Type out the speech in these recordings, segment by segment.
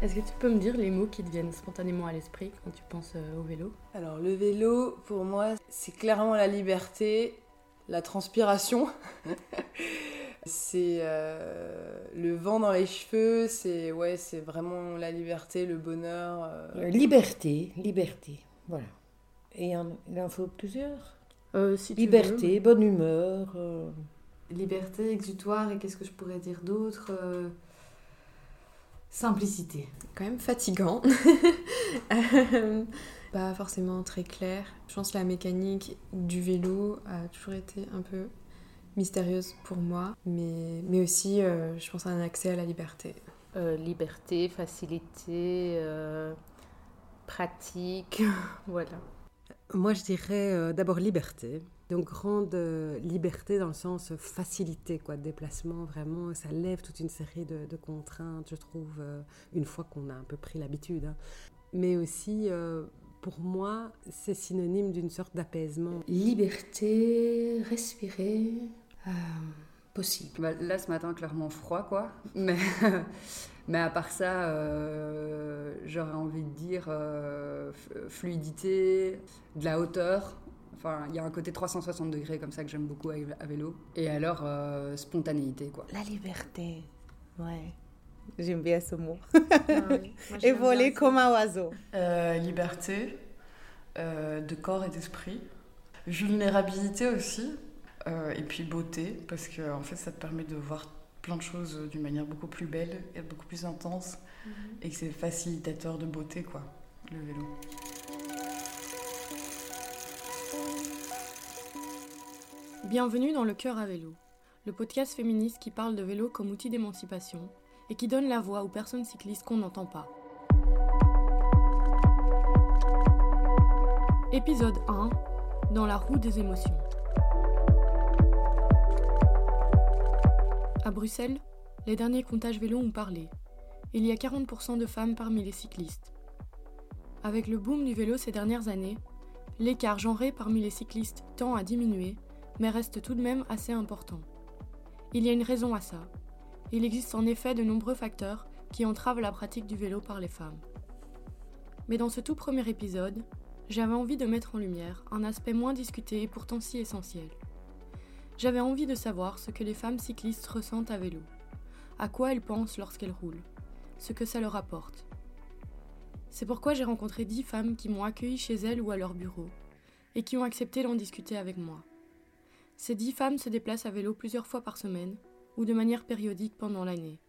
Est-ce que tu peux me dire les mots qui te viennent spontanément à l'esprit quand tu penses euh, au vélo? Alors le vélo, pour moi, c'est clairement la liberté, la transpiration. c'est euh, le vent dans les cheveux, c'est ouais, c'est vraiment la liberté, le bonheur. Euh. liberté, liberté, voilà. Et il en faut plusieurs? Si liberté, bonne humeur. Liberté, exutoire, et qu'est-ce que je pourrais dire d'autre Simplicité. Quand même fatigant. Euh, pas forcément très clair. Je pense que la mécanique du vélo a toujours été un peu mystérieuse pour moi, mais, mais aussi, euh, je pense, un accès à la liberté. Euh, liberté, facilité, pratique, voilà. Moi, je dirais d'abord liberté. Donc grande euh, liberté dans le sens facilité quoi, de déplacement, vraiment, ça lève toute une série de, contraintes, je trouve, euh, une fois qu'on a un peu pris l'habitude. Hein. Mais aussi, euh, pour moi, c'est synonyme d'une sorte d'apaisement. Liberté, respirer, possible. Bah, là, ce matin, clairement froid, quoi. Mais, mais à part ça, j'aurais envie de dire fluidité, de la hauteur, Enfin, il y a un côté 360 degrés comme ça que j'aime beaucoup à vélo. Et alors, euh, spontanéité, quoi. La liberté, ouais. J'aime bien ce mot. Ah et voler comme un oiseau. Euh, liberté euh, de corps et d'esprit. Vulnérabilité aussi. et puis beauté, parce que en fait, ça te permet de voir plein de choses d'une manière beaucoup plus belle et beaucoup plus intense. Mhm. Et que c'est facilitateur de beauté, quoi, le vélo. Bienvenue dans Le Cœur à vélo, le podcast féministe qui parle de vélo comme outil d'émancipation et qui donne la voix aux personnes cyclistes qu'on n'entend pas. Épisode 1 Dans la roue des émotions. À Bruxelles, les derniers comptages vélo ont parlé. Il y a 40% de femmes parmi les cyclistes. Avec le boom du vélo ces dernières années, l'écart genré parmi les cyclistes tend à diminuer mais reste tout de même assez important. Il y a une raison à ça. Il existe en effet de nombreux facteurs qui entravent la pratique du vélo par les femmes. Mais dans ce tout premier épisode, j'avais envie de mettre en lumière un aspect moins discuté et pourtant si essentiel. J'avais envie de savoir ce que les femmes cyclistes ressentent à vélo, à quoi elles pensent lorsqu'elles roulent, ce que ça leur apporte. C'est pourquoi j'ai rencontré dix femmes qui m'ont accueilli chez elles ou à leur bureau, et qui ont accepté d'en discuter avec moi. Ces dix femmes se déplacent à vélo plusieurs fois par semaine ou de manière périodique pendant l'année.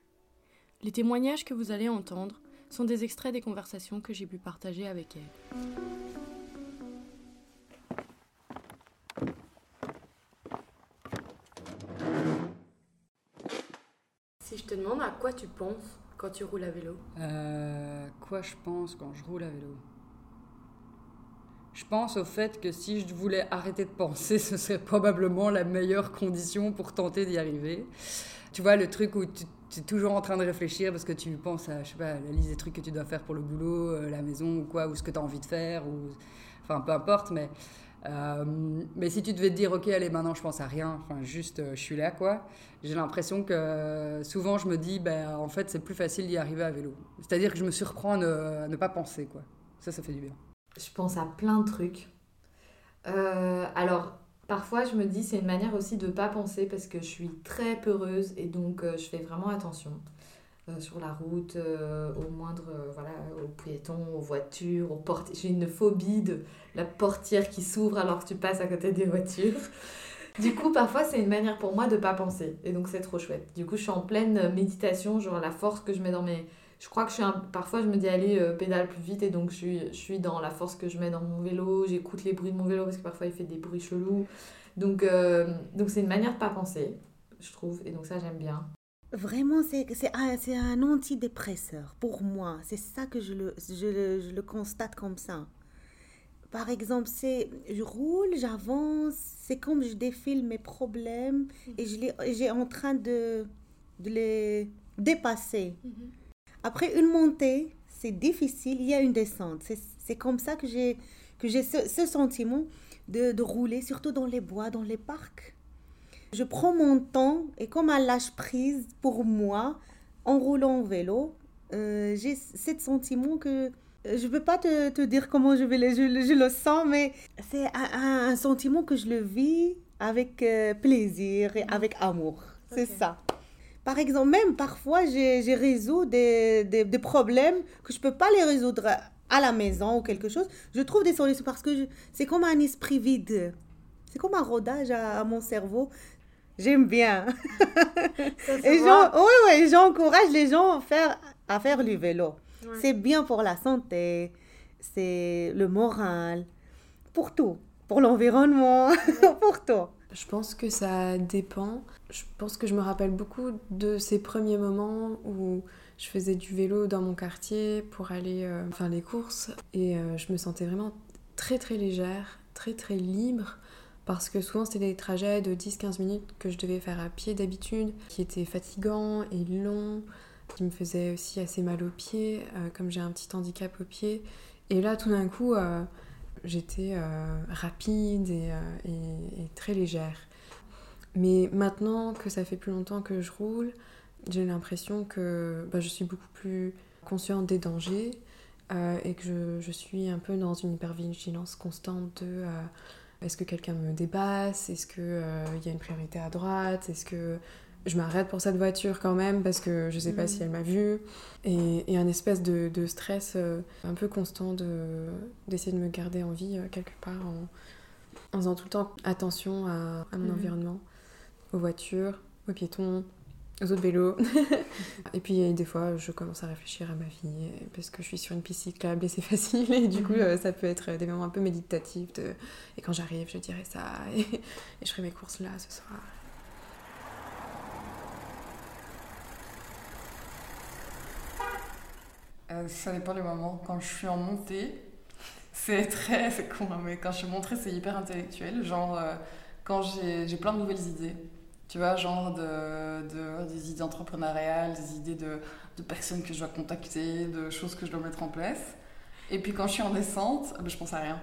Les témoignages que vous allez entendre sont des extraits des conversations que j'ai pu partager avec elles. Si je te demande à quoi tu penses quand tu roules à vélo? Euh, Quoi je pense quand je roule à vélo? Je pense au fait que si je voulais arrêter de penser, ce serait probablement la meilleure condition pour tenter d'y arriver. Tu vois, le truc où tu, es toujours en train de réfléchir parce que tu penses à, je sais pas, la liste des trucs que tu dois faire pour le boulot, euh, la maison ou quoi, ou ce que tu as envie de faire, ou enfin peu importe, mais euh, mais si tu devais te dire, ok, allez, maintenant je pense à rien, enfin juste euh, je suis là, quoi, j'ai l'impression que souvent je me dis, ben, en fait c'est plus facile d'y arriver à vélo. C'est-à-dire que je me surprends à ne pas penser, quoi. Ça, ça fait du bien je pense à plein de trucs. Euh, alors, parfois, je me dis, c'est une manière aussi de ne pas penser parce que je suis très peureuse et donc euh, je fais vraiment attention euh, sur la route, au moindre, voilà, aux piétons, aux voitures, aux portes. J'ai une phobie de la portière qui s'ouvre alors que tu passes à côté des voitures. Du coup, parfois, c'est une manière pour moi de ne pas penser. Et donc, c'est trop chouette. Du coup, je suis en pleine méditation, genre la force que je mets dans mes je crois que je suis parfois je me dis allez euh, pédale plus vite et donc je suis, je suis dans la force que je mets dans mon vélo j'écoute les bruits de mon vélo parce que parfois il fait des bruits chelous donc euh, donc c'est une manière de pas penser je trouve et donc ça j'aime bien Vraiment, c'est un, un antidépresseur pour moi. C'est ça que je le, je, je le constate comme ça. Par exemple, c'est je roule, j'avance, c'est comme je défile mes problèmes et je j'ai en train de, de les dépasser. Mhm. Après une montée, c'est difficile, il y a une descente. C'est comme ça que j'ai que j'ai ce, sentiment de, de, rouler, surtout dans les bois, dans les parcs. Je prends mon temps et comme un lâche-prise pour moi, en roulant en vélo, euh, j'ai ce sentiment que euh, je ne peux pas te, te, dire comment je, vais le, je, je le sens, mais c'est un, un, sentiment que je le vis avec euh, plaisir et avec amour. C'est ça. Par exemple, même parfois, j'ai résolu des, des, des, problèmes que je ne peux pas les résoudre à la maison ou quelque chose. Je trouve des solutions parce que c'est comme un esprit vide. C'est comme un rodage à, à mon cerveau. J'aime bien. et j'encourage les gens à faire, à faire du vélo. Ouais. C'est bien pour la santé, c'est le moral, pour tout, pour l'environnement, pour tout. Je pense que ça dépend. Je pense que je me rappelle beaucoup de ces premiers moments où je faisais du vélo dans mon quartier pour aller euh, faire les courses. Et euh, je me sentais vraiment très très légère, très très libre. Parce que souvent c'était des trajets de 10-15 minutes que je devais faire à pied d'habitude qui étaient fatigants et longs qui me faisaient aussi assez mal aux pieds euh, comme j'ai un petit handicap aux pieds. Et là tout d'un coup j'étais euh, rapide et, et, très légère. Mais maintenant que ça fait plus longtemps que je roule j'ai l'impression que bah, je suis beaucoup plus consciente des dangers et que je, suis un peu dans une hypervigilance constante de est-ce que quelqu'un me dépasse? Est-ce qu'il euh, y a une priorité à droite? Est-ce que je m'arrête pour cette voiture quand même parce que je sais pas mmh. si elle m'a vue et, et, un espèce de, de stress euh, un peu constant d'essayer de, de, me garder en vie euh, quelque part en, en, faisant tout le temps attention à, à mon mmh. environnement, aux voitures, aux piétons, aux autres vélos. et puis des fois, je commence à réfléchir à ma vie parce que je suis sur une piste cyclable et c'est facile. Et du coup, euh, ça peut être des moments un peu méditatifs. De... Et quand j'arrive, je dirai ça et... et, je ferai mes courses là ce soir. Euh, ça dépend du moment. Quand je suis en montée, c'est très. C'est con, hein, mais quand je suis montée, c'est hyper intellectuel. Genre, euh, quand j'ai plein de nouvelles idées tu vois, genre de, de, des idées entrepreneuriales, des idées de, de, personnes que je dois contacter, de choses que je dois mettre en place. Et puis quand je suis en descente, ben, je pense à rien.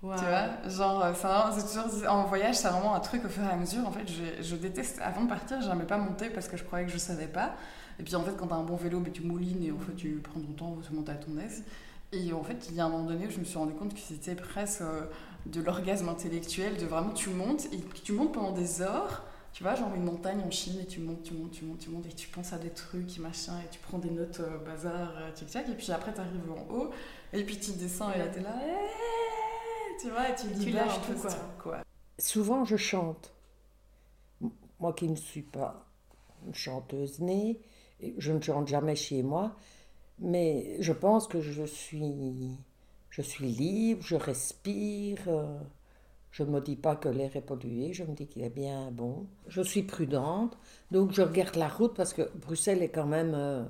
Wow. Tu vois, genre, c'est toujours, en voyage, c'est vraiment un truc au fur et à mesure. En fait, je, je déteste, avant de partir, j'aimais pas monter parce que je croyais que je savais pas. Et puis en fait, quand t'as un bon vélo, ben, tu moulines et en fait, tu prends ton temps, tu montes à ton aise. Et en fait, il y a un moment donné où je me suis rendu compte que c'était presque euh, de l'orgasme intellectuel, de vraiment tu montes et tu montes pendant des heures tu vois, genre une montagne en Chine et tu montes, tu montes, tu montes, tu montes et tu penses à des trucs, machin, et tu prends des notes euh, bazar, euh, tic-tac, et puis après tu arrives en haut, et puis tu descends et là t'es là, hey tu vois, et tu, tu lâches tout quoi. quoi. Souvent je chante. Moi qui ne suis pas une chanteuse née, je ne chante jamais chez moi, mais je pense que je suis, je suis libre, je respire. Euh, je ne me dis pas que l'air est pollué, je me dis qu'il est bien bon. Je suis prudente, donc je regarde la route parce que Bruxelles est quand même, euh,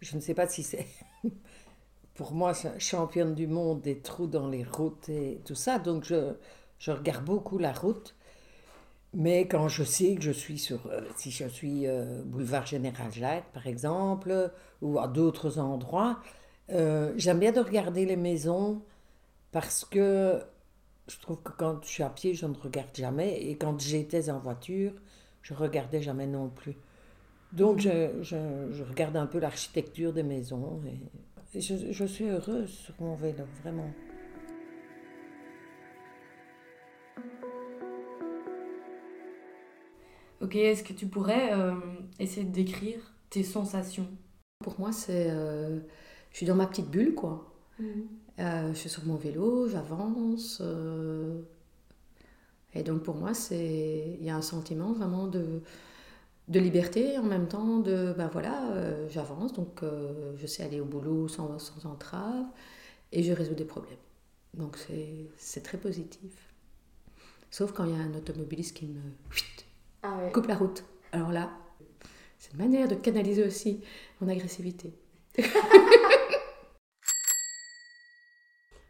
je ne sais pas si c'est, pour moi, championne du monde des trous dans les routes et tout ça, donc je, je regarde beaucoup la route. Mais quand je sais que je suis sur, euh, si je suis euh, boulevard Général Jacques par exemple, ou à d'autres endroits, euh, j'aime bien de regarder les maisons parce que je trouve que quand je suis à pied, je ne regarde jamais. Et quand j'étais en voiture, je regardais jamais non plus. Donc, je, je, je regarde un peu l'architecture des maisons. Et, je, je, suis heureuse sur mon vélo, vraiment. Ok, est-ce que tu pourrais euh, essayer de décrire tes sensations? Pour moi, c'est. Euh, je suis dans ma petite bulle, quoi. Mmh. Euh, je suis sur mon vélo, j'avance. Et donc pour moi, il y a un sentiment vraiment de, de liberté en même temps de, ben voilà, j'avance, donc je sais aller au boulot sans, sans entrave et je résous des problèmes. Donc c'est très positif. Sauf quand il y a un automobiliste qui me ah ouais. coupe la route. Alors là, c'est une manière de canaliser aussi mon agressivité.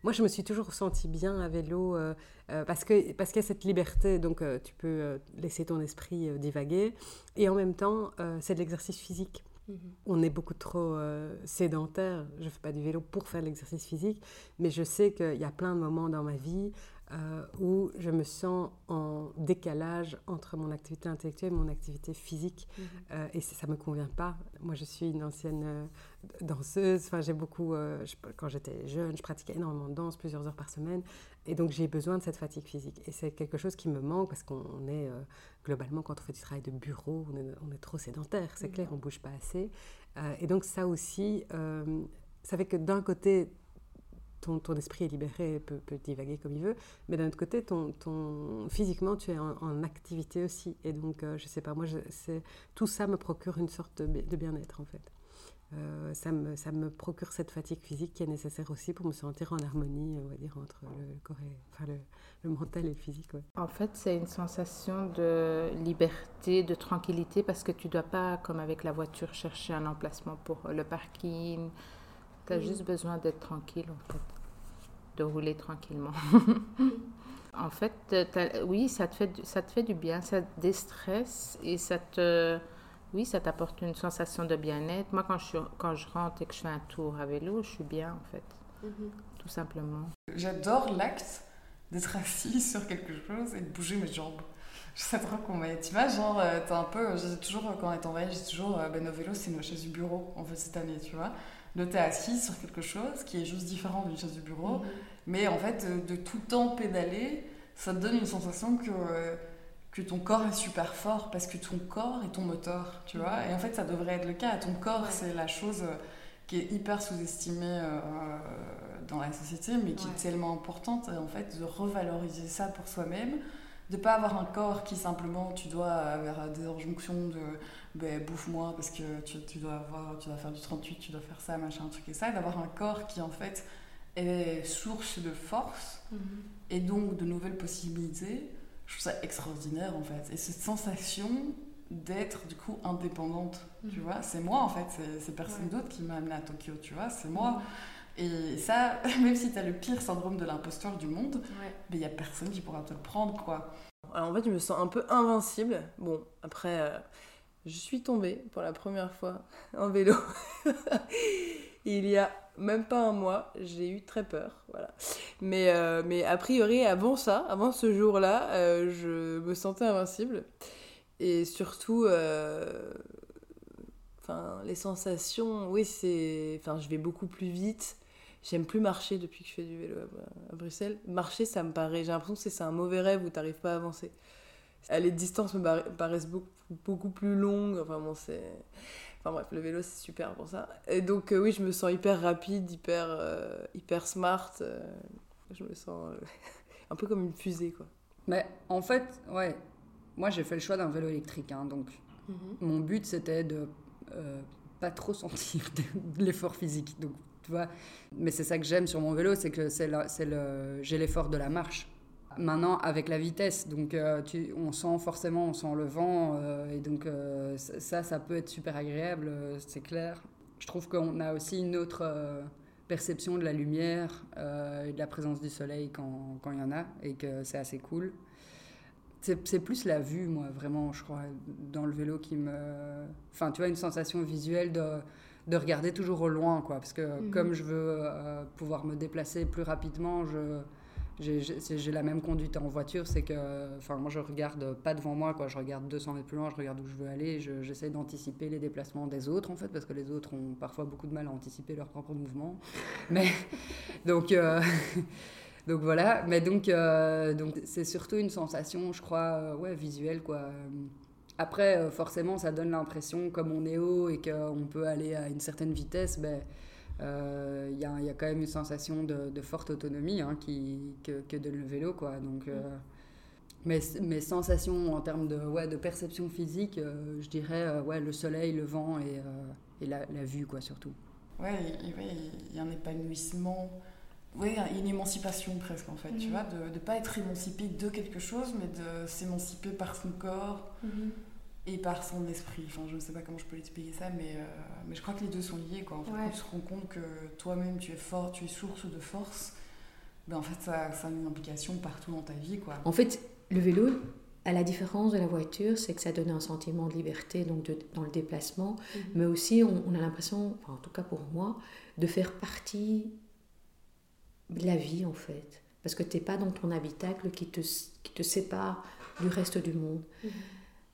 Moi, je me suis toujours sentie bien à vélo euh, euh, parce qu'il parce qu'il y a cette liberté, donc euh, tu peux euh, laisser ton esprit euh, divaguer. Et en même temps, euh, c'est de l'exercice physique. Mm -hmm. On est beaucoup trop sédentaire. Je ne fais pas du vélo pour faire l'exercice physique, mais je sais qu'il y a plein de moments dans ma vie euh, où je me sens en décalage entre mon activité intellectuelle et mon activité physique. Mhm. Euh, et ça ne me convient pas. Moi, je suis une ancienne euh, danseuse. Enfin, j'ai beaucoup, je- quand j'étais jeune, je pratiquais énormément de danse, plusieurs heures par semaine. Et donc, j'ai besoin de cette fatigue physique. Et c'est quelque chose qui me manque parce qu'on on est, globalement, quand on fait du travail de bureau, on est, on est trop sédentaire, c'est Mhm. clair, on bouge pas assez. Et donc, ça aussi, ça fait que d'un côté, ton, ton esprit est libéré, peut, peut divaguer comme il veut, mais d'un autre côté, ton, ton, physiquement, tu es en, en activité aussi. Et donc, euh, je sais pas, moi, je, tout ça me procure une sorte de, bi- de bien-être, en fait. Euh, ça, me, ça me procure cette fatigue physique qui est nécessaire aussi pour me sentir en harmonie, on va dire, entre le corps et, enfin, le, le mental et le physique. ouais. En fait, c'est une sensation de liberté, de tranquillité, parce que tu dois pas, comme avec la voiture, chercher un emplacement pour le parking. Tu as Mhm. juste besoin d'être tranquille, en fait, de rouler tranquillement. en fait, t'as- oui, ça te, fait, du- ça te fait du bien, ça te déstresse et ça te... Oui, ça t'apporte une sensation de bien-être. Moi, quand je, suis- quand je rentre et que je fais un tour à vélo, je suis bien, en fait, tout simplement. J'adore l'acte d'être assis sur quelque chose et de bouger mes jambes. Je sais trop qu'on m'a. Tu vois, genre, euh, t'es un peu. J'ai toujours, quand on est en voyage, j'ai toujours. euh, ben, nos vélos, c'est nos chaises du bureau, en fait, cette année, tu vois. Là, t'es assis sur quelque chose qui est juste différent d'une chaise du bureau. Mais en fait, euh, de tout le temps pédaler, ça te donne une sensation que, euh, que ton corps est super fort parce que ton corps est ton moteur, tu vois? Et en fait, ça devrait être le cas. Ton corps, c'est la chose euh, qui est hyper sous-estimée euh, dans la société, mais qui Ouais. est tellement importante, euh, en fait, de revaloriser ça pour soi-même. De pas avoir un corps qui simplement tu dois avoir des injonctions de ben, bouffe-moi parce que tu, tu dois avoir tu dois faire du 38 tu dois faire ça machin un truc et ça d'avoir un corps qui en fait est source de force et donc de nouvelles possibilités, je trouve ça extraordinaire en fait. Et cette sensation d'être du coup indépendante, tu Mhm. vois, c'est moi en fait, c'est- personne Ouais. d'autre qui m'a amené à Tokyo, tu vois, c'est moi. Et ça, même si tu as le pire syndrome de l'imposteur du monde, il y a personne qui pourra te le prendre quoi. Alors en fait, je me sens un peu invincible. Bon, après, euh, je suis tombée pour la première fois en vélo. Il y a même pas un mois, j'ai eu très peur, voilà. Mais, euh, mais a priori, avant ça, avant ce jour-là, euh, je me sentais invincible. Et surtout, euh, enfin, les sensations, oui, c'est... Enfin, je vais beaucoup plus vite. J'aime plus marcher depuis que je fais du vélo à, à Bruxelles. Marcher, ça me paraît... J'ai l'impression que c'est un mauvais rêve où t'arrives pas à avancer. Euh, Les distances me paraissent beaucoup, beaucoup plus longues. Enfin bon, c'est... Enfin bref, le vélo, c'est super pour ça. Et donc, euh, oui, je me sens hyper rapide, hyper, euh, hyper smart. euh, je me sens un peu comme une fusée, quoi. Mais en fait, ouais, moi j'ai fait le choix d'un vélo électrique, hein, donc mon but c'était de pas trop sentir l'effort physique. Donc, mais c'est ça que j'aime sur mon vélo, c'est que j'ai l'effort de la marche. Maintenant, avec la vitesse, donc euh, on sent forcément, on sent le vent, euh, et donc euh, ça, ça peut être super agréable, c'est clair. Je trouve qu'on a aussi une autre perception de la lumière et de la présence du soleil quand il y en a, et que c'est assez cool. C'est plus la vue, moi, vraiment, je crois, dans le vélo qui me... Enfin, tu vois, une sensation visuelle de, de regarder toujours au loin, quoi. Parce que Mhm. comme je veux euh, pouvoir me déplacer plus rapidement, je... J'ai la même conduite en voiture, c'est que, enfin, moi je regarde pas devant moi, quoi. Je regarde 200 mètres plus loin, je regarde où je veux aller, je- j'essaie d'anticiper les déplacements des autres, en fait, parce que les autres ont parfois beaucoup de mal à anticiper leurs propres mouvements. Mais donc, euh, donc voilà. Mais donc, euh, donc c'est surtout une sensation, je crois, ouais, visuelle, quoi. Après, euh, forcément, ça donne l'impression, comme on est haut et qu'on peut aller à une certaine vitesse, ben, euh, il y, a, y a quand même une sensation de, forte autonomie hein, que, que donne le vélo, quoi. Donc, euh, mes, sensations en termes de, ouais, de perception physique, euh, je dirais, ouais, le soleil, le vent et, et la, vue, quoi, surtout. Ouais, il y a un épanouissement, ouais, une émancipation presque en fait, tu Mhm. vois, de ne pas être émancipé de quelque chose, mais de s'émanciper par son corps Mhm. et par son esprit. Enfin, je ne sais pas comment je peux l'expliquer ça, mais, euh, mais je crois que les deux sont liés, quoi. En fait, Ouais. quand tu te rends compte que toi-même tu es fort, tu es source de force, ben en fait, ça, ça a une implication partout dans ta vie, quoi. En fait, le vélo, à la différence de la voiture, c'est que ça donne un sentiment de liberté donc de- dans le déplacement, Mhm. mais aussi on, on a l'impression, enfin, en tout cas pour moi, de faire partie la vie en fait. parce que tu n'es pas dans ton habitacle qui te, qui te sépare du reste du monde. Mhm.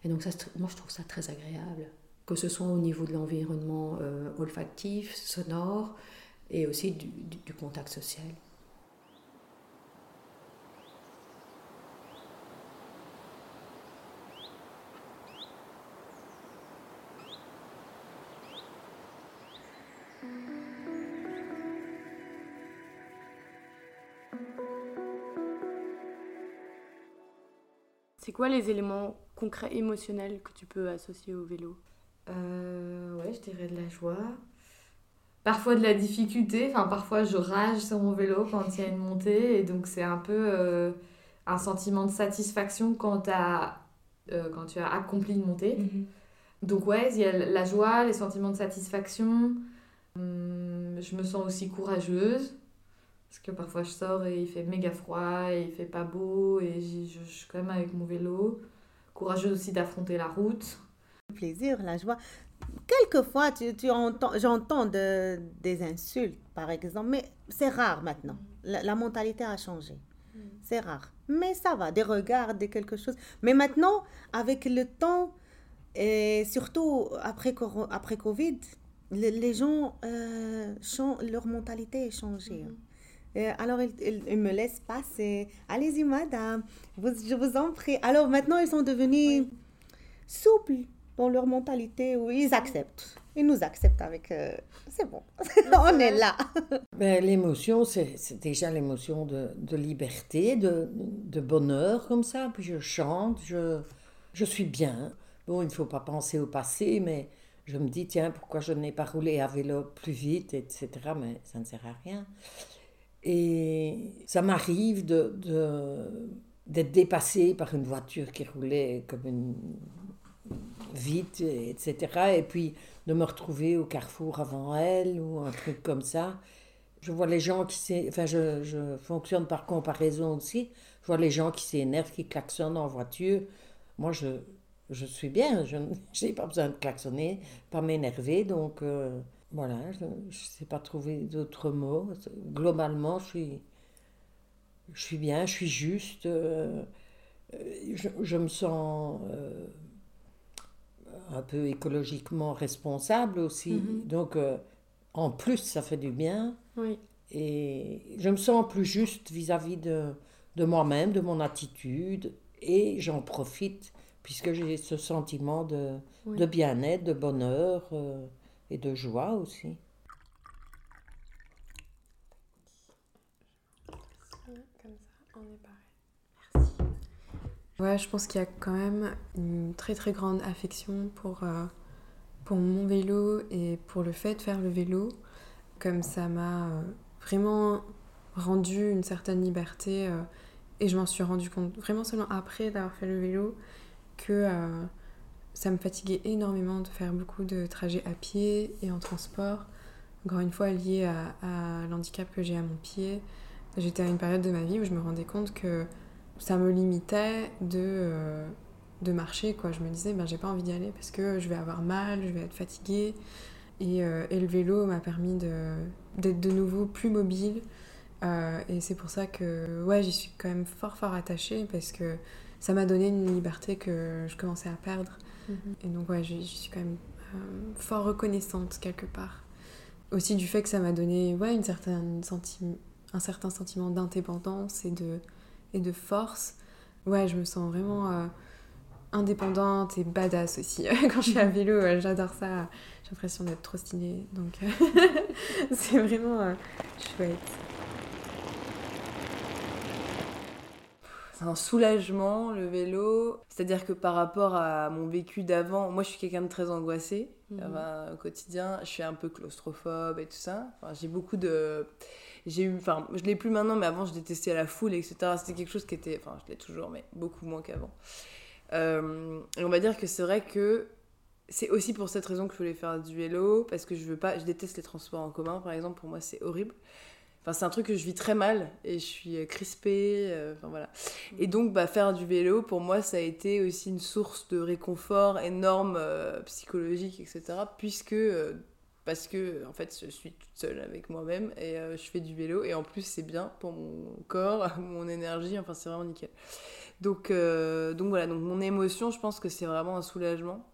Et donc ça, moi je trouve ça très agréable, que ce soit au niveau de l'environnement euh, olfactif, sonore, et aussi du, du- du contact social. Quoi les éléments concrets émotionnels que tu peux associer au vélo? Euh, ouais, je dirais de la joie. Parfois de la difficulté. Enfin, parfois je rage sur mon vélo quand il y a une montée. Et donc, c'est un peu euh, un sentiment de satisfaction quand, euh, quand tu as accompli une montée. Donc, ouais, il y a la joie, les sentiments de satisfaction. Hum, je me sens aussi courageuse. Parce que parfois je sors et il fait méga froid et il fait pas beau et je, je suis quand même avec mon vélo. Courageuse aussi d'affronter la route. Le plaisir, la joie. Quelquefois, tu, tu entends, j'entends de- des insultes, par exemple, mais c'est rare maintenant. La, la mentalité a changé. C'est rare. Mais ça va, des regards, des quelque chose. Mais maintenant, avec le temps, et surtout après, après Covid, le- les gens, euh, chang- leur mentalité est changée. Euh, alors, ils, ils- ils me laissent passer. Allez-y, madame, vous- je vous en prie. Alors, maintenant, ils sont devenus souples dans leur mentalité où ils acceptent. Ils nous acceptent avec... euh, c'est bon, on est là. Ben, l'émotion, c'est c'est déjà l'émotion de, de liberté, de, de bonheur comme ça. Puis je chante, je, je suis bien. Bon, il ne faut pas penser au passé, mais je me dis, tiens, pourquoi je n'ai pas roulé à vélo plus vite, etc. Mais ça ne sert à rien. Et ça m'arrive de, d'être dépassée par une voiture qui roulait comme une vite, etc. Et puis de me retrouver au carrefour avant elle ou un truc comme ça. Je vois les gens qui enfin je, je fonctionne par comparaison aussi. Je vois les gens qui s'énervent, qui klaxonnent en voiture. Moi, je, je suis bien, je n'ai pas besoin de klaxonner, pas m'énerver. Donc euh, voilà, je ne sais pas trouver d'autres mots. Globalement, je suis, je suis bien, je suis juste. euh, je, je me sens euh, un peu écologiquement responsable aussi. Mhm. Donc, euh, en plus, ça fait du bien. Oui. Et je me sens plus juste vis-à-vis de, de moi-même, de mon attitude. Et j'en profite puisque j'ai ce sentiment de, Oui. de bien-être, de bonheur et de joie aussi. Comme ça, on est pareil. Merci. Ouais, je pense qu'il y a quand même une très très grande affection pour, euh, pour mon vélo et pour le fait de faire le vélo. Comme ça m'a euh, vraiment rendu une certaine liberté euh, et je m'en suis rendu compte vraiment seulement après d'avoir fait le vélo que euh, ça me fatiguait énormément de faire beaucoup de trajets à pied et en transport. Encore une fois lié à, l'handicap que j'ai à mon pied. J'étais à une période de ma vie où je me rendais compte que ça me limitait de, euh, de marcher. Quoi. Je me disais, ben, j'ai pas envie d'y aller parce que je vais avoir mal, je vais être fatiguée. Et, euh, et le vélo m'a permis d'être de nouveau plus mobile. Euh, et c'est pour ça que ouais, j'y suis quand même fort fort attachée parce que ça m'a donné une liberté que je commençais à perdre. Et donc ouais, j'y suis quand même euh, fort reconnaissante quelque part. Aussi du fait que ça m'a donné ouais, une certaine senti- un certain sentiment d'indépendance et de, et de force. Ouais, je me sens vraiment euh, indépendante et badass aussi. Quand je suis à vélo, euh, j'adore ça. J'ai l'impression d'être trop stylée. Donc c'est vraiment euh, chouette. C'est un soulagement, le vélo. C'est-à-dire que par rapport à mon vécu d'avant, moi je suis quelqu'un de très angoissé. Mhm. Enfin, au quotidien, je suis un peu claustrophobe et tout ça. Enfin, j'ai beaucoup de. J'ai eu. Enfin, je l'ai plus maintenant, mais avant je détestais la foule, etc. C'était quelque chose qui était. Enfin, je l'ai toujours, mais beaucoup moins qu'avant. Euh, et on va dire que c'est vrai que c'est aussi pour cette raison que je voulais faire du vélo, parce que je veux pas. Je déteste les transports en commun, par exemple. Pour moi, c'est horrible. Enfin, c'est un truc que je vis très mal et je suis euh, crispée. euh, Enfin voilà. Et donc, bah, faire du vélo, pour moi, ça a été aussi une source de réconfort énorme, euh, psychologique, etc. Puisque, euh, parce que en fait je suis toute seule avec moi-même et je fais du vélo et en plus c'est bien pour mon corps, mon énergie, enfin c'est vraiment nickel. Donc, donc voilà, donc mon émotion, je pense que c'est vraiment un soulagement.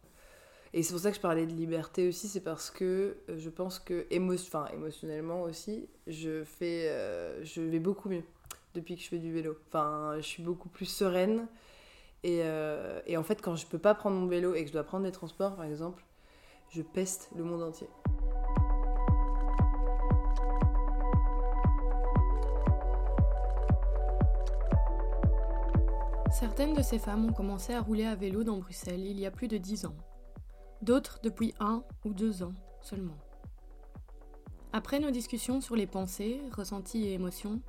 Et c'est pour ça que je parlais de liberté aussi, c'est parce que euh, je pense que enfin, émotionnellement aussi, je, fais, je vais beaucoup mieux depuis que je fais du vélo. Enfin, je suis beaucoup plus sereine. Et, et en fait, quand je peux pas prendre mon vélo et que je dois prendre des transports, par exemple, je peste le monde entier. Certaines de ces femmes ont commencé à rouler à vélo dans Bruxelles il y a plus de dix ans. D'autres depuis un ou deux ans seulement. Après nos discussions sur les pensées, ressentis et émotions,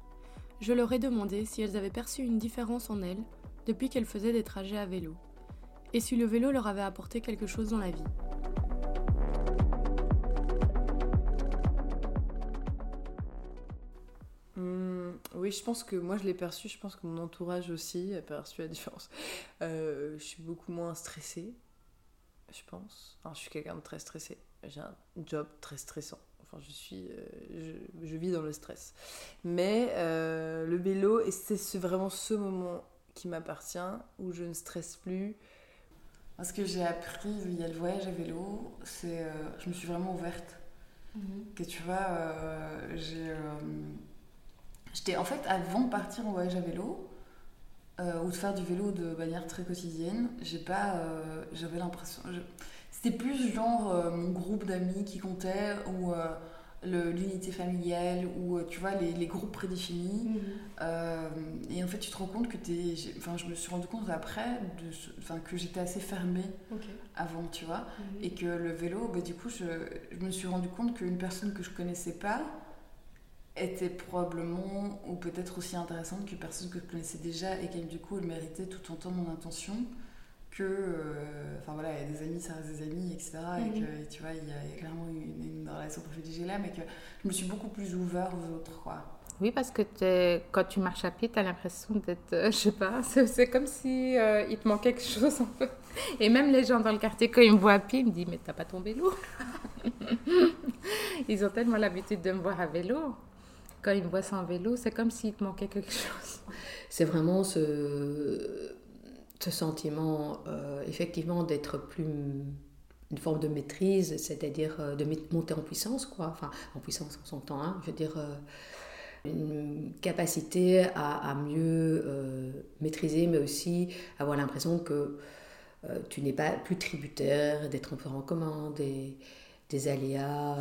je leur ai demandé si elles avaient perçu une différence en elles depuis qu'elles faisaient des trajets à vélo, et si le vélo leur avait apporté quelque chose dans la vie. Oui, je pense que moi je l'ai perçu, je pense que mon entourage aussi a perçu la différence. Euh, je suis beaucoup moins stressée, je pense. Enfin, je suis quelqu'un de très stressé. J'ai un job très stressant. Enfin, je suis, euh, je, vis dans le stress. Mais euh, le vélo, et c'est vraiment ce moment qui m'appartient, où je ne stresse plus. Ce que j'ai appris via le voyage à vélo, c'est je me suis vraiment ouverte. Mhm. Que tu vois, j'ai J'étais en fait avant de partir en voyage à vélo euh, ou de faire du vélo de manière très quotidienne, j'ai pas, euh, j'avais l'impression, c'était plus genre euh, mon groupe d'amis qui comptait ou l'unité familiale ou tu vois les, les groupes prédéfinis. Mhm. et en fait, tu te rends compte que t'es, enfin, je me suis rendu compte après de, enfin, que j'étais assez fermée avant, tu vois, mhm. et que le vélo, bah, du coup, je, je me suis rendu compte qu'une personne que je connaissais pas était probablement ou peut-être aussi intéressante que personne que je connaissais déjà et qu'elle du coup elle méritait tout autant mon attention que euh, enfin voilà il y a des amis ça reste des amis etc et mhm. que tu vois il y, a, clairement une, relation privilégiée là mais que je me suis beaucoup plus ouvert aux autres quoi oui, parce que quand tu marches à pied, tu as l'impression d'être, euh, je sais pas, c'est comme si euh, il te manquait quelque chose un peu. Et même les gens dans le quartier, quand ils me voient à pied, ils me disent Mais t'as pas ton vélo? Ils ont tellement l'habitude de me voir à vélo quand il me voit sans vélo, c'est comme s'il te manquait quelque chose. C'est vraiment ce, ce sentiment, euh, effectivement, d'être plus une forme de maîtrise, c'est-à-dire euh, de monter en puissance, quoi. Enfin, en puissance, on s'entend, hein. Je veux dire, euh, une capacité à, mieux maîtriser, mais aussi avoir l'impression que tu n'es pas plus tributaire des transports en commun, des, des aléas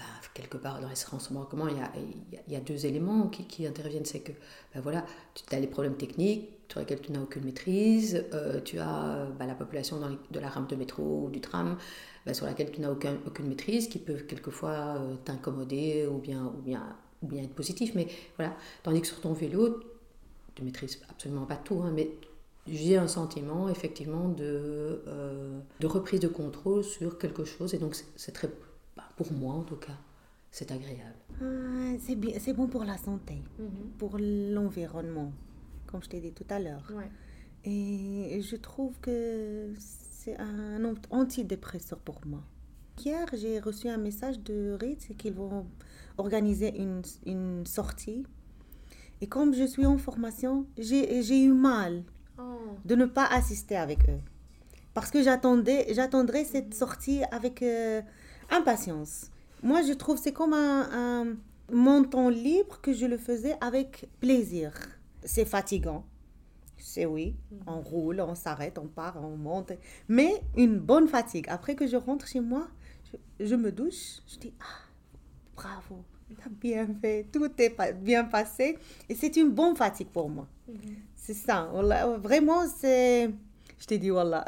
bah, quelque part dans les transports comment il y a, il y a deux éléments qui, interviennent. C'est que bah, voilà, tu as les problèmes techniques sur lesquels tu n'as aucune maîtrise, euh, tu as bah, la population dans de la rame de métro ou du tram sur laquelle tu n'as aucun, aucune maîtrise, qui peuvent quelquefois euh, bien, ou bien être positif. Mais voilà, tandis que sur ton vélo, tu maîtrises absolument pas tout, hein, mais j'ai un sentiment effectivement de, euh, de reprise de contrôle sur quelque chose et donc c'est très pour moi, en tout cas, c'est agréable. Ah, c'est bien, c'est bon pour la santé, mhm. pour l'environnement, comme je t'ai dit tout à l'heure. Et je trouve que c'est un antidépresseur pour moi. Hier, j'ai reçu un message de Ritz qu'ils vont organiser une, une, sortie. Et comme je suis en formation, j'ai eu mal oh. de ne pas assister avec eux. Parce que j'attendais, j'attendrai cette sortie avec euh, impatience. Moi, je trouve c'est comme un, un, mon temps libre que je le faisais avec plaisir. C'est fatigant. C'est oui, on roule, on s'arrête, on part, on monte. Mais une bonne fatigue. Après que je rentre chez moi, je, me douche, je dis, ah, bravo, t'as bien fait, tout est bien passé. Et c'est une bonne fatigue pour moi. Mhm. C'est ça. Vraiment, c'est... Je t'ai dit, voilà.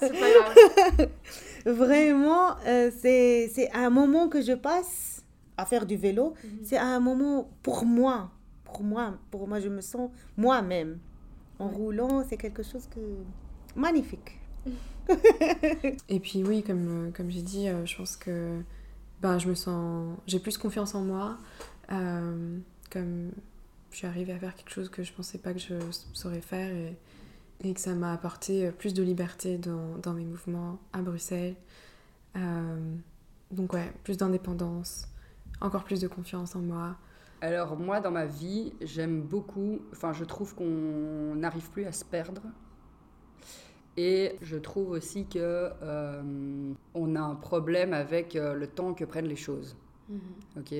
c'est pas grave. Vraiment, euh, c'est un moment que je passe à faire du vélo. Mhm. C'est un moment pour moi. Pour moi, pour moi, je me sens moi-même. En roulant, c'est quelque chose que magnifique. Et puis oui, comme, euh, comme j'ai dit, euh, je pense que ben, je me sens... J'ai plus confiance en moi. comme je suis arrivée à faire quelque chose que je pensais pas que je saurais faire. Et et que ça m'a apporté euh, plus de liberté dans, dans, mes mouvements à Bruxelles. Euh, Donc ouais, plus d'indépendance, encore plus de confiance en moi. Alors moi, dans ma vie, j'aime beaucoup, enfin je trouve qu'on n'arrive plus à se perdre. Et je trouve aussi que euh, on a un problème avec le temps que prennent les choses. Mhm. Ok?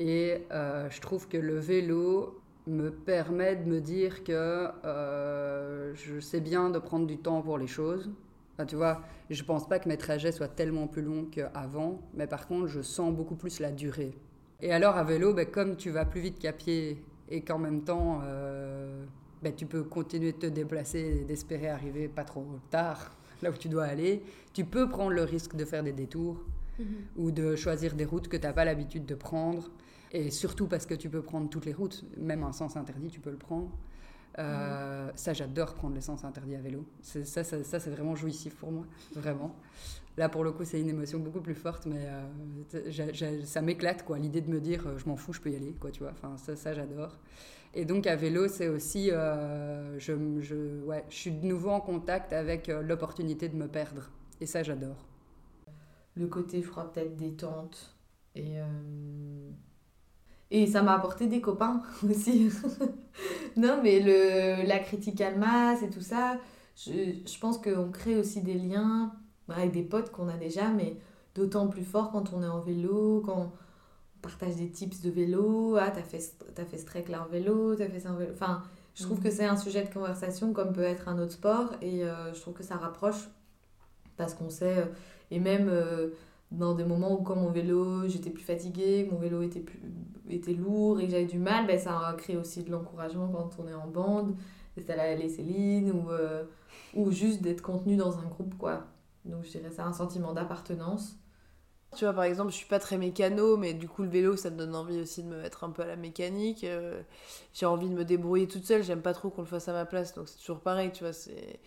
Et euh, je trouve que le vélo me permet de me dire que euh, je sais bien de prendre du temps pour les choses. Enfin, tu vois, je pense pas que mes trajets soient tellement plus longs qu'avant, mais par contre, je sens beaucoup plus la durée. Et alors, à vélo, ben, comme tu vas plus vite qu'à pied et qu'en même temps, euh, ben, tu peux continuer de te déplacer et d'espérer arriver pas trop tard là où tu dois aller, tu peux prendre le risque de faire des détours ou de choisir des routes que tu n'as pas l'habitude de prendre. Et surtout parce que tu peux prendre toutes les routes, même un sens interdit, tu peux le prendre. Euh, Ça, j'adore prendre les sens interdits à vélo. Ça, ça, ça, c'est vraiment jouissif pour moi, vraiment. Là, pour le coup, c'est une émotion beaucoup plus forte, mais euh, ça m'éclate, quoi. L'idée de me dire, euh, je m'en fous, je peux y aller, quoi, tu vois. Enfin, ça, ça j'adore. Et donc, à vélo, c'est aussi, je, je, ouais, je suis de nouveau en contact avec l'opportunité de me perdre. Et ça, j'adore. le côté, crois, peut-être détente. Et, et ça m'a apporté des copains aussi. non, mais le, la critique en masse et tout ça, je, je pense qu'on crée aussi des liens avec des potes qu'on a déjà, mais d'autant plus fort quand on est en vélo, quand on partage des tips de vélo. Ah, t'as fait, t'as fait ce trek-là en vélo, t'as fait ça en vélo. Enfin, je trouve que c'est un sujet de conversation comme peut être un autre sport et euh, je trouve que ça rapproche parce qu'on sait, euh, et même euh, dans des moments où quand mon vélo, j'étais plus fatiguée, mon vélo était, plus, était lourd et que j'avais du mal, ben, ça a créé aussi de l'encouragement quand on est en bande, d'être allé aller Céline ou, euh, ou juste d'être contenu dans un groupe quoi. Donc je dirais ça un sentiment d'appartenance. Tu vois, par exemple, je suis pas très mécano, mais du coup, le vélo, ça me donne envie aussi de me mettre un peu à la mécanique. Euh, j'ai envie de me débrouiller toute seule, j'aime pas trop qu'on le fasse à ma place, donc c'est toujours pareil, tu vois. C'est...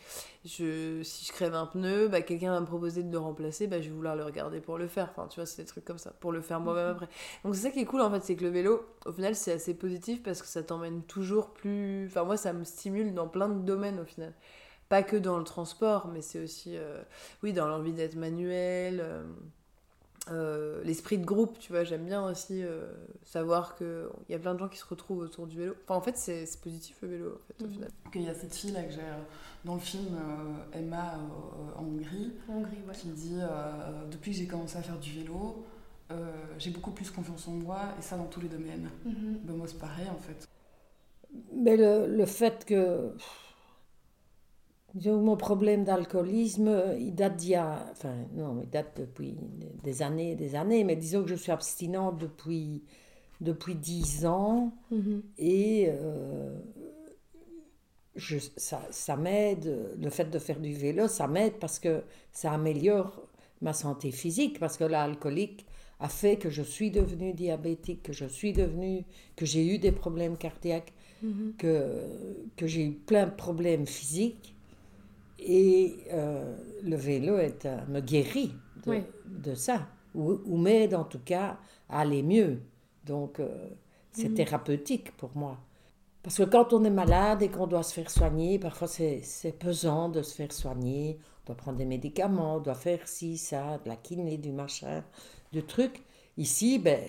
Je... Si je crève un pneu, bah, quelqu'un va me proposer de le remplacer, bah, je vais vouloir le regarder pour le faire. Enfin, tu vois, c'est des trucs comme ça, pour le faire moi-même après. Donc c'est ça qui est cool, en fait, c'est que le vélo, au final, c'est assez positif parce que ça t'emmène toujours plus. Enfin, moi, ça me stimule dans plein de domaines, au final. Pas que dans le transport, mais c'est aussi, euh, oui, dans l'envie d'être manuel. euh, euh, l'esprit de groupe, tu vois, j'aime bien aussi euh, savoir qu'il y a plein de gens qui se retrouvent autour du vélo. Enfin, en fait, c'est c'est positif le vélo, en fait, au Mhm. final. Qu'il y a cette fille là que j'ai euh, dans le film euh, Emma euh, en Hongrie Hongrie, ouais. qui dit euh, depuis que j'ai commencé à faire du vélo, euh, j'ai beaucoup plus confiance en moi et ça dans tous les domaines. Mhm. Ben, moi c'est pareil en fait. Mais le, le fait que. Disons, mon problème d'alcoolisme, il date d'il y a. Enfin, non, il date depuis des années et des années, mais disons que je suis abstinente depuis, depuis 10 ans Mhm. et euh, je, ça, ça m'aide. Le fait de faire du vélo, ça m'aide parce que ça améliore ma santé physique, parce que l'alcoolique a fait que je suis devenue diabétique, que je suis devenue. que j'ai eu des problèmes cardiaques Mhm. que, que j'ai eu plein de problèmes physiques. Et euh, le vélo est me guérit de, Oui. de ça, ou, ou m'aide en tout cas à aller mieux. Donc euh, c'est Mhm. thérapeutique pour moi. Parce que quand on est malade et qu'on doit se faire soigner, parfois c'est c'est pesant de se faire soigner. On doit prendre des médicaments, on doit faire ci, ça, de la kiné, du machin, du truc. Ici, ben,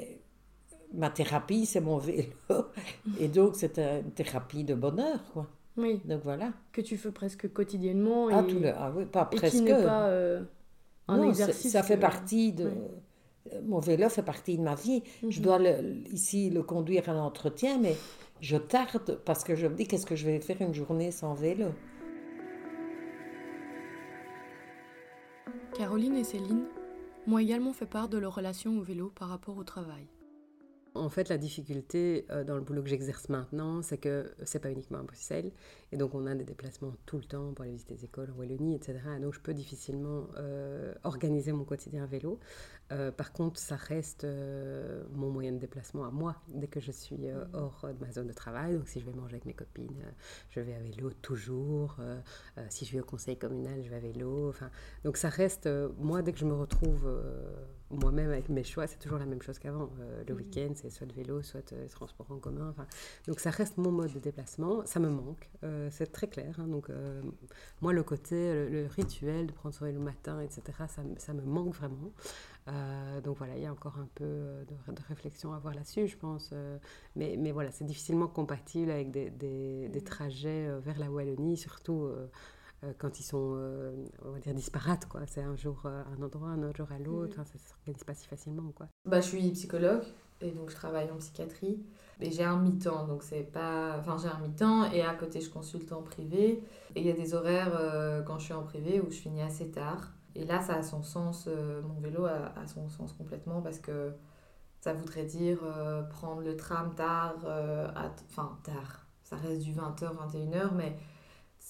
ma thérapie, c'est mon vélo. Et donc, c'est une thérapie de bonheur, quoi. Oui, Donc voilà. que tu fais presque quotidiennement et, Ah, tout le... ah oui, pas et presque. qui n'est pas euh, un Non, exercice. ça fait que- partie de... Ouais. Euh, Mon vélo fait partie de ma vie. Je Mhm. dois le- ici le conduire à l'entretien, mais je tarde parce que je me dis qu'est-ce que je vais faire une journée sans vélo? Caroline et Céline m'ont également fait part de leur relation au vélo par rapport au travail. En fait, la difficulté euh, dans le boulot que j'exerce maintenant, c'est que c'est pas uniquement à Bruxelles. Et donc, on a des déplacements tout le temps pour aller visiter des écoles en Wallonie, etc. Et donc, je peux difficilement euh, organiser mon quotidien à vélo. Euh, par contre, ça reste mon moyen de déplacement à moi dès que je suis euh, hors de ma zone de travail. Donc, si je vais manger avec mes copines, je vais à vélo toujours. Si je vais au conseil communal, je vais à vélo. Enfin, donc, ça reste, moi, dès que je me retrouve moi-même avec mes choix, c'est toujours la même chose qu'avant. Euh, le week-end, c'est soit vélo, soit de transport en commun. Enfin, donc ça reste mon mode de déplacement. Ça me manque, c'est très clair. Hein. donc moi, le côté, le, rituel de prendre son vélo le matin, etc., ça, ça me manque vraiment. Euh, donc voilà, il y a encore un peu euh, de, réflexion à avoir là-dessus, je pense. Euh, mais, mais voilà, c'est difficilement compatible avec des, des, des, trajets vers la Wallonie, surtout quand ils sont, on va dire, disparates. Quoi. C'est un jour à un endroit, un autre jour à l'autre. ça ne s'organise pas si facilement. Quoi. Bah, je suis psychologue et donc je travaille en psychiatrie. Et j'ai un mi-temps, donc c'est pas... Enfin, j'ai un mi-temps et à côté, je consulte en privé. Et il y a des horaires quand je suis en privé où je finis assez tard. Et là, ça a son sens, euh, mon vélo a, son sens complètement parce que ça voudrait dire euh, prendre le tram tard, euh, enfin tard, ça reste du 20h, 21h, mais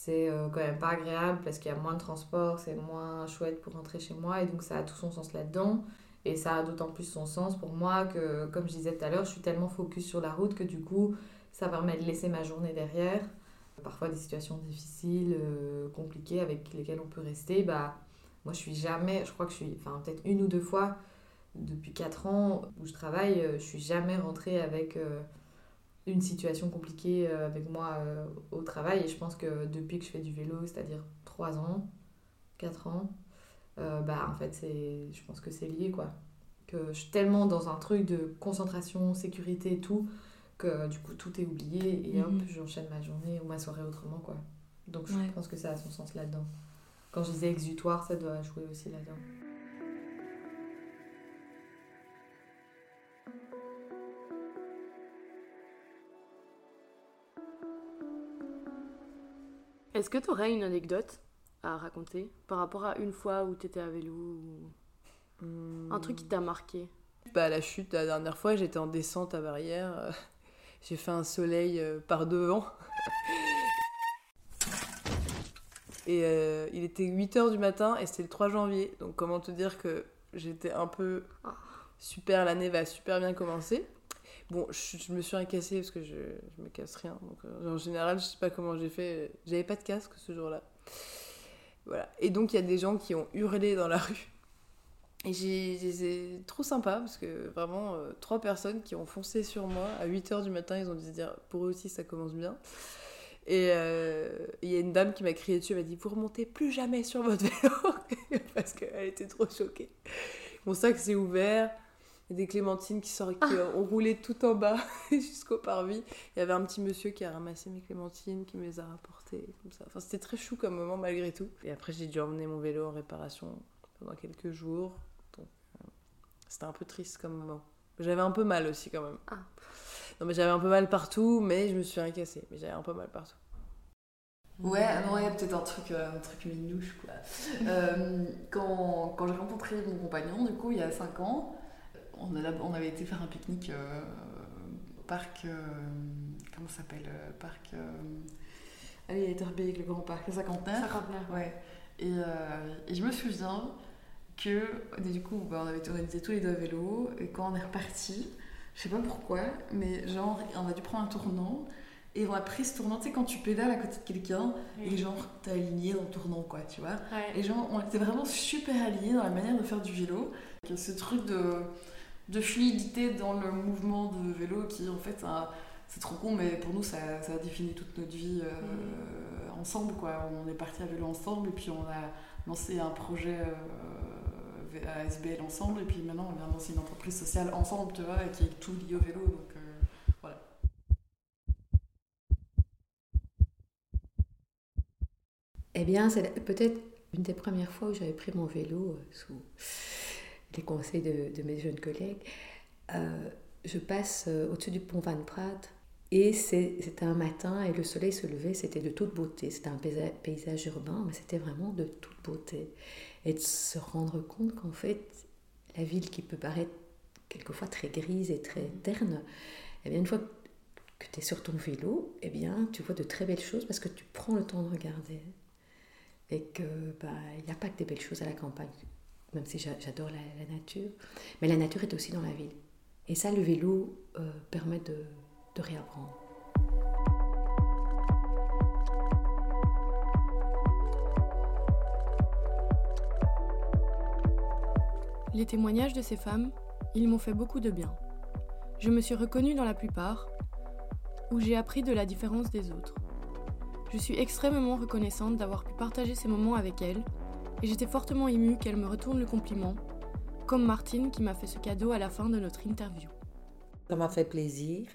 c'est quand même pas agréable parce qu'il y a moins de transport, c'est moins chouette pour rentrer chez moi et donc ça a tout son sens là-dedans. Et ça a d'autant plus son sens pour moi que, comme je disais tout à l'heure, je suis tellement focus sur la route que du coup, ça permet de laisser ma journée derrière. Parfois des situations difficiles, compliquées avec lesquelles on peut rester, bah moi, je suis jamais, je crois que je suis, enfin, peut-être une ou deux fois depuis 4 ans où je travaille, euh, je suis jamais rentrée avec euh, une situation compliquée euh, avec moi au travail. Et je pense que depuis que je fais du vélo, c'est-à-dire 3 ans, 4 ans, bah en fait, c'est, je pense que c'est lié quoi. Que je suis tellement dans un truc de concentration, sécurité et tout, que du coup tout est oublié et hop, mhm. j'enchaîne ma journée ou ma soirée autrement quoi. Donc je pense que ça a son sens là-dedans. Quand je disais exutoire, ça doit jouer aussi là-dedans. Est-ce que tu aurais une anecdote à raconter par rapport à une fois où tu étais à vélo ou... Un truc qui t'a marqué? Bah, La chute, la dernière fois, j'étais en descente à barrière. J'ai fait un soleil euh, par devant. Et euh, il était 8h du matin et c'était le 3 janvier. Donc comment te dire que j'étais un peu super, l'année va super bien commencer. Bon, je, me suis rien cassé parce que je, je me casse rien. Euh, en général, je sais pas comment j'ai fait. J'avais pas de casque ce jour-là. Voilà. Et donc il y a des gens qui ont hurlé dans la rue. Et j'ai trop sympa parce que vraiment, euh, trois personnes qui ont foncé sur moi à 8h du matin, ils ont dû se dire pour eux aussi ça commence bien. Et euh, il y a une dame qui m'a crié dessus, elle m'a dit Vous remontez plus jamais sur votre vélo Parce qu'elle était trop choquée. Mon sac s'est ouvert, a des clémentines qui, sont, qui ah. ont roulé tout en bas jusqu'au parvis. Il y avait un petit monsieur qui a ramassé mes clémentines, qui me les a rapportées. Comme ça. Enfin, c'était très chou comme moment malgré tout. Et après, j'ai dû emmener mon vélo en réparation pendant quelques jours. Donc, euh, c'était un peu triste comme moment. J'avais un peu mal aussi quand même. Ah. Non, mais j'avais un peu mal partout, mais je me suis rien cassé. Mais j'avais un peu mal partout. Ouais, non, il y a peut-être un truc, euh, un truc minouche, quoi. Euh, quand quand j'ai rencontré mon compagnon, du coup, il y a 5 ans, on, a, on avait été faire un pique-nique euh, au parc. comment ça s'appelle Parc. allez, Etterbeek, le grand parc, le cinquantenaire. Cinquantenaire. Ouais. Et, et, je me souviens que, du coup, bah, on avait organisé tous les deux à vélo, et quand on est reparti, je sais pas pourquoi, mais genre, on a dû prendre un tournant. Et on a pris ce tournant, tu sais, quand tu pédales à côté de quelqu'un, et genre, t'es aligné dans le tournant, quoi, tu vois. Et genre, on était vraiment super alignés dans la manière de faire du vélo. Ce truc de, de fluidité dans le mouvement de vélo qui, en fait, c'est trop con, mais pour nous, ça, ça, a défini toute notre vie euh, ensemble, quoi. On est parti à vélo ensemble, et puis on a lancé un projet. Euh, à SBL ensemble, et puis maintenant on vient lancer une entreprise sociale ensemble, tu vois, qui est tout lié au vélo. Donc euh, voilà. Eh bien, c'est peut-être une des premières fois où j'avais pris mon vélo euh, sous les conseils de, mes jeunes collègues. Euh, je passe au-dessus du pont Van Praat et c'était un matin et le soleil se levait, c'était de toute beauté. C'était un paysage urbain, mais c'était vraiment de toute beauté et de se rendre compte qu'en fait, la ville qui peut paraître quelquefois très grise et très terne, eh bien, une fois que tu es sur ton vélo, eh bien, tu vois de très belles choses parce que tu prends le temps de regarder. Et que bah, n'y a pas que des belles choses à la campagne, même si j'adore la, nature, mais la nature est aussi dans la ville. Et ça, le vélo euh, permet de, de réapprendre. Les témoignages de ces femmes, ils m'ont fait beaucoup de bien. Je me suis reconnue dans la plupart, où j'ai appris de la différence des autres. Je suis extrêmement reconnaissante d'avoir pu partager ces moments avec elle, et j'étais fortement émue qu'elle me retourne le compliment, comme Martine qui m'a fait ce cadeau à la fin de notre interview. Ça m'a fait plaisir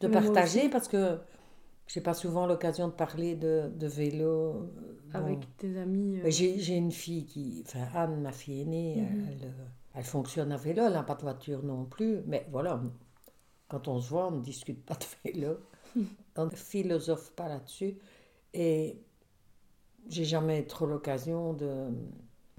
de Mais partager parce que j'ai pas souvent l'occasion de parler de, de vélo. Avec Bon. tes amis. euh, J'ai une fille qui, enfin Anne, ma fille aînée, Mhm. elle, euh, elle fonctionne à vélo, elle n'a pas de voiture non plus. Mais voilà, quand on se voit, on ne discute pas de vélo. on ne philosophe pas là-dessus. Et j'ai jamais trop l'occasion de,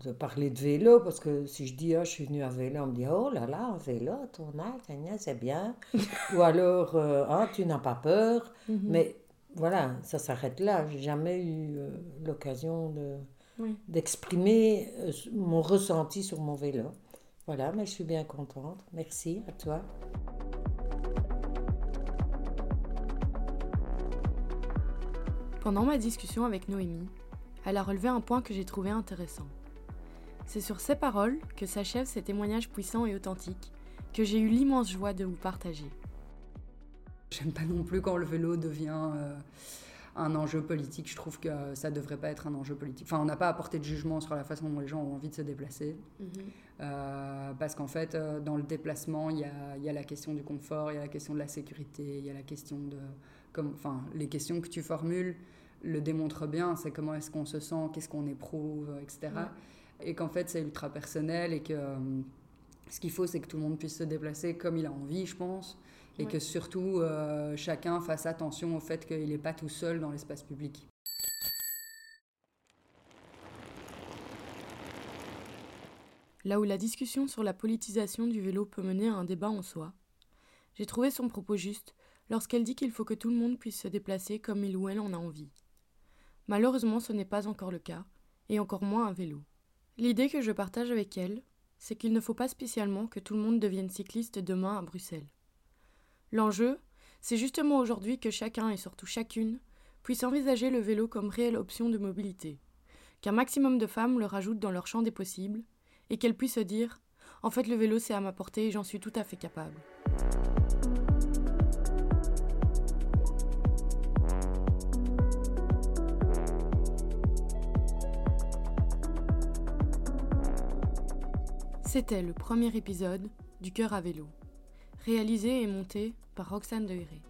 de parler de vélo parce que si je dis, ah, je suis venue à vélo, on me dit, oh là là, un vélo, ton âge, c'est bien. Ou alors, ah, tu n'as pas peur. mhm. Mais voilà, ça s'arrête là. J'ai jamais eu euh, l'occasion de Oui. d'exprimer euh, mon ressenti sur mon vélo. Voilà, mais je suis bien contente. Merci à toi. Pendant ma discussion avec Noémie, elle a relevé un point que j'ai trouvé intéressant. C'est sur ces paroles que s'achève ces témoignages puissants et authentiques que j'ai eu l'immense joie de vous partager. J'aime pas non plus quand le vélo devient euh, un enjeu politique. Je trouve que ça devrait pas être un enjeu politique. Enfin, on n'a pas à porter de jugement sur la façon dont les gens ont envie de se déplacer. Euh, parce qu'en fait, euh, dans le déplacement, il y a, il y a la question du confort, il y a la question de la sécurité, il y a la question de. Comme, enfin, les questions que tu formules le démontrent bien. C'est comment est-ce qu'on se sent, qu'est-ce qu'on éprouve, etc. Et qu'en fait, c'est ultra personnel et que euh, ce qu'il faut, c'est que tout le monde puisse se déplacer comme il a envie, je pense. Et Ouais. que surtout, euh, chacun fasse attention au fait qu'il n'est pas tout seul dans l'espace public. Là où la discussion sur la politisation du vélo peut mener à un débat en soi, j'ai trouvé son propos juste lorsqu'elle dit qu'il faut que tout le monde puisse se déplacer comme il ou elle en a envie. Malheureusement, ce n'est pas encore le cas, et encore moins à vélo. L'idée que je partage avec elle, c'est qu'il ne faut pas spécialement que tout le monde devienne cycliste demain à Bruxelles. L'enjeu, c'est justement aujourd'hui que chacun et surtout chacune puisse envisager le vélo comme réelle option de mobilité, qu'un maximum de femmes le rajoutent dans leur champ des possibles, et qu'elles puissent se dire En fait, le vélo, c'est à ma portée et j'en suis tout à fait capable. C'était le premier épisode du Cœur à vélo, réalisé et monté par Roxane Deheré.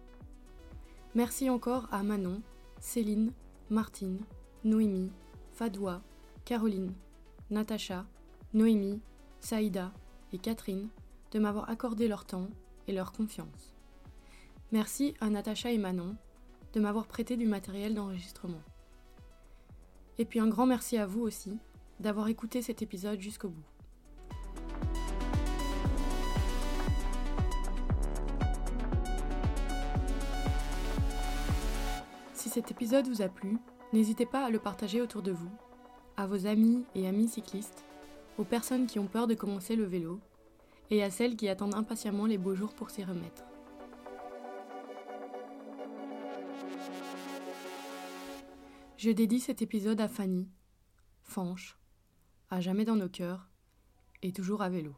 Merci encore à Manon, Céline, Martine, Noémie, Fadoua, Caroline, Natacha, Noémie, Saïda et Catherine de m'avoir accordé leur temps et leur confiance. Merci à Natacha et Manon de m'avoir prêté du matériel d'enregistrement. Et puis un grand merci à vous aussi d'avoir écouté cet épisode jusqu'au bout. Cet épisode vous a plu, n'hésitez pas à le partager autour de vous, à vos amis et amis cyclistes, aux personnes qui ont peur de commencer le vélo, et à celles qui attendent impatiemment les beaux jours pour s'y remettre. Je dédie cet épisode à Fanny, Fanche, à jamais dans nos cœurs, et toujours à vélo.